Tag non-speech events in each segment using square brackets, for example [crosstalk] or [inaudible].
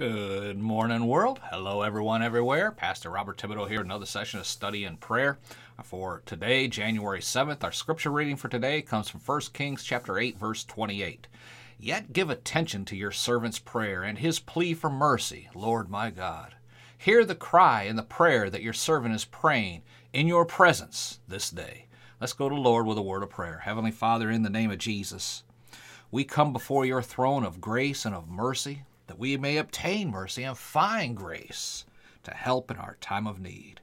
Good morning, world. Hello, everyone, everywhere. Pastor Robert Thibodeau here, another session of study and prayer for today, January 7th. Our scripture reading for today comes from 1 Kings chapter 8, verse 28. Yet give attention to your servant's prayer and his plea for mercy, Lord my God. Hear the cry and the prayer that your servant is praying in your presence this day. Let's go to Lord with a word of prayer. Heavenly Father, in the name of Jesus, we come before your throne of grace and of mercy that we may obtain mercy and find grace to help in our time of need.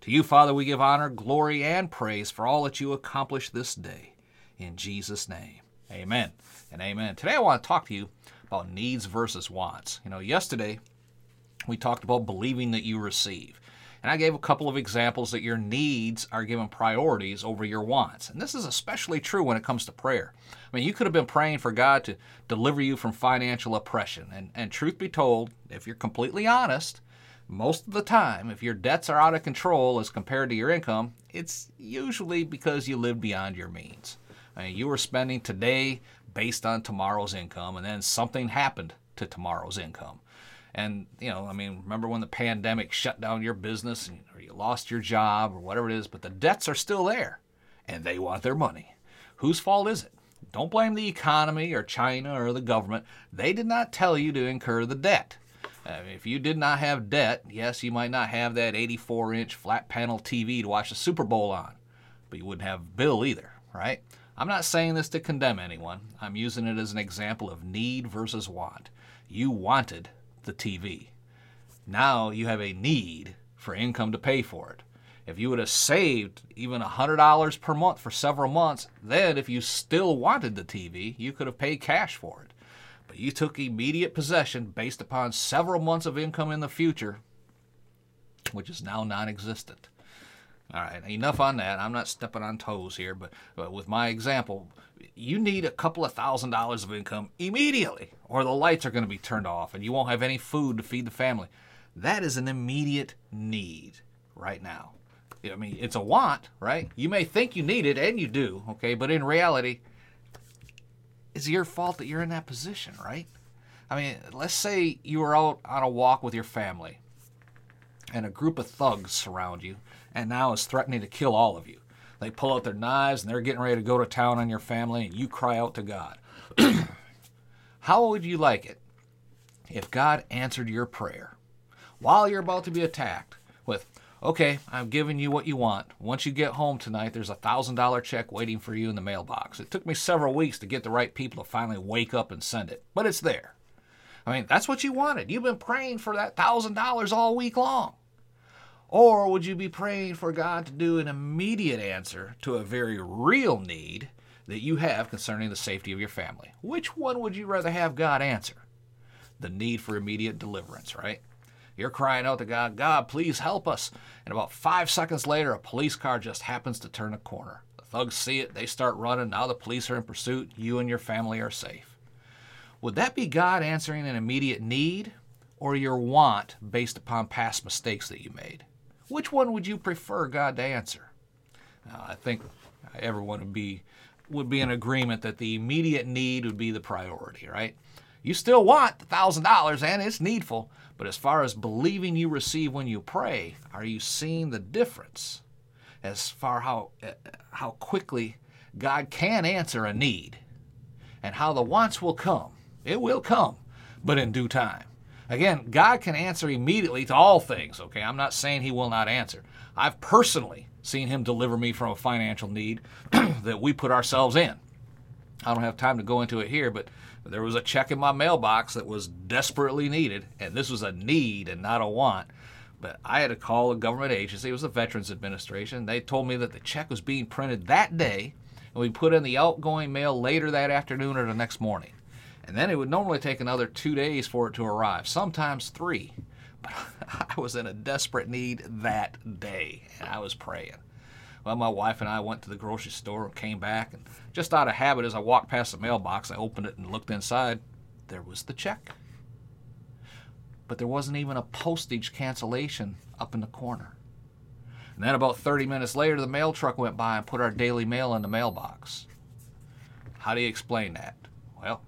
To you, Father, we give honor, glory, and praise for all that you accomplish this day. In Jesus' name, amen and amen. Today I want to talk to you about needs versus wants. You know, yesterday we talked about believing that you receive. And I gave a couple of examples that your needs are given priorities over your wants. And this is especially true when it comes to prayer. I mean, you could have been praying for God to deliver you from financial oppression. And, and truth be told, if you're completely honest, most of the time, if your debts are out of control as compared to your income, it's usually because you live beyond your means. I mean, you were spending today based on tomorrow's income, and then something happened to tomorrow's income. And, you know, I mean, remember when the pandemic shut down your business or you lost your job or whatever it is, but the debts are still there and they want their money. Whose fault is it? Don't blame the economy or China or the government. They did not tell you to incur the debt. Uh, if you did not have debt, yes, you might not have that 84 inch flat panel TV to watch the Super Bowl on, but you wouldn't have Bill either, right? I'm not saying this to condemn anyone. I'm using it as an example of need versus want. You wanted the TV. Now you have a need for income to pay for it. If you would have saved even $100 per month for several months, then if you still wanted the TV, you could have paid cash for it. But you took immediate possession based upon several months of income in the future, which is now non existent. All right, enough on that. I'm not stepping on toes here, but, but with my example, you need a couple of thousand dollars of income immediately, or the lights are going to be turned off and you won't have any food to feed the family. That is an immediate need right now. I mean, it's a want, right? You may think you need it, and you do, okay, but in reality, it's your fault that you're in that position, right? I mean, let's say you were out on a walk with your family, and a group of thugs surround you, and now is threatening to kill all of you. They pull out their knives and they're getting ready to go to town on your family, and you cry out to God. [clears throat] How would you like it if God answered your prayer while you're about to be attacked with, okay, I'm giving you what you want. Once you get home tonight, there's a $1,000 check waiting for you in the mailbox. It took me several weeks to get the right people to finally wake up and send it, but it's there. I mean, that's what you wanted. You've been praying for that $1,000 all week long. Or would you be praying for God to do an immediate answer to a very real need that you have concerning the safety of your family? Which one would you rather have God answer? The need for immediate deliverance, right? You're crying out to God, God, please help us. And about five seconds later, a police car just happens to turn a corner. The thugs see it, they start running. Now the police are in pursuit. You and your family are safe. Would that be God answering an immediate need or your want based upon past mistakes that you made? Which one would you prefer God to answer? Uh, I think everyone would be would be in agreement that the immediate need would be the priority, right? You still want the thousand dollars and it's needful, but as far as believing you receive when you pray, are you seeing the difference as far how how quickly God can answer a need and how the wants will come? It will come, but in due time. Again, God can answer immediately to all things, okay? I'm not saying He will not answer. I've personally seen Him deliver me from a financial need [clears throat] that we put ourselves in. I don't have time to go into it here, but there was a check in my mailbox that was desperately needed, and this was a need and not a want. But I had to call a government agency, it was the Veterans Administration. They told me that the check was being printed that day, and we put in the outgoing mail later that afternoon or the next morning. And then it would normally take another two days for it to arrive, sometimes three. But [laughs] I was in a desperate need that day, and I was praying. Well, my wife and I went to the grocery store and came back, and just out of habit, as I walked past the mailbox, I opened it and looked inside. There was the check. But there wasn't even a postage cancellation up in the corner. And then about 30 minutes later, the mail truck went by and put our daily mail in the mailbox. How do you explain that? Well,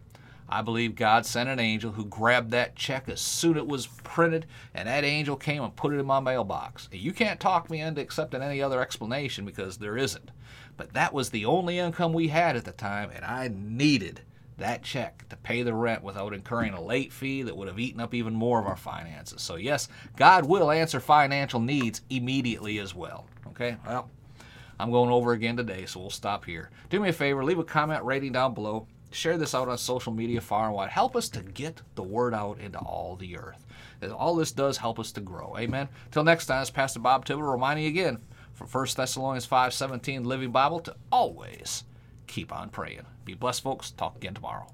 I believe God sent an angel who grabbed that check as soon as it was printed, and that angel came and put it in my mailbox. You can't talk me into accepting any other explanation because there isn't. But that was the only income we had at the time, and I needed that check to pay the rent without incurring a late fee that would have eaten up even more of our finances. So, yes, God will answer financial needs immediately as well. Okay? Well, I'm going over again today, so we'll stop here. Do me a favor, leave a comment rating down below. Share this out on social media far and wide. Help us to get the word out into all the earth. All this does help us to grow. Amen. Till next time, it's Pastor Bob Thibodeau reminding you again from 1 Thessalonians 5:17 Living Bible to always keep on praying. Be blessed, folks. Talk again tomorrow.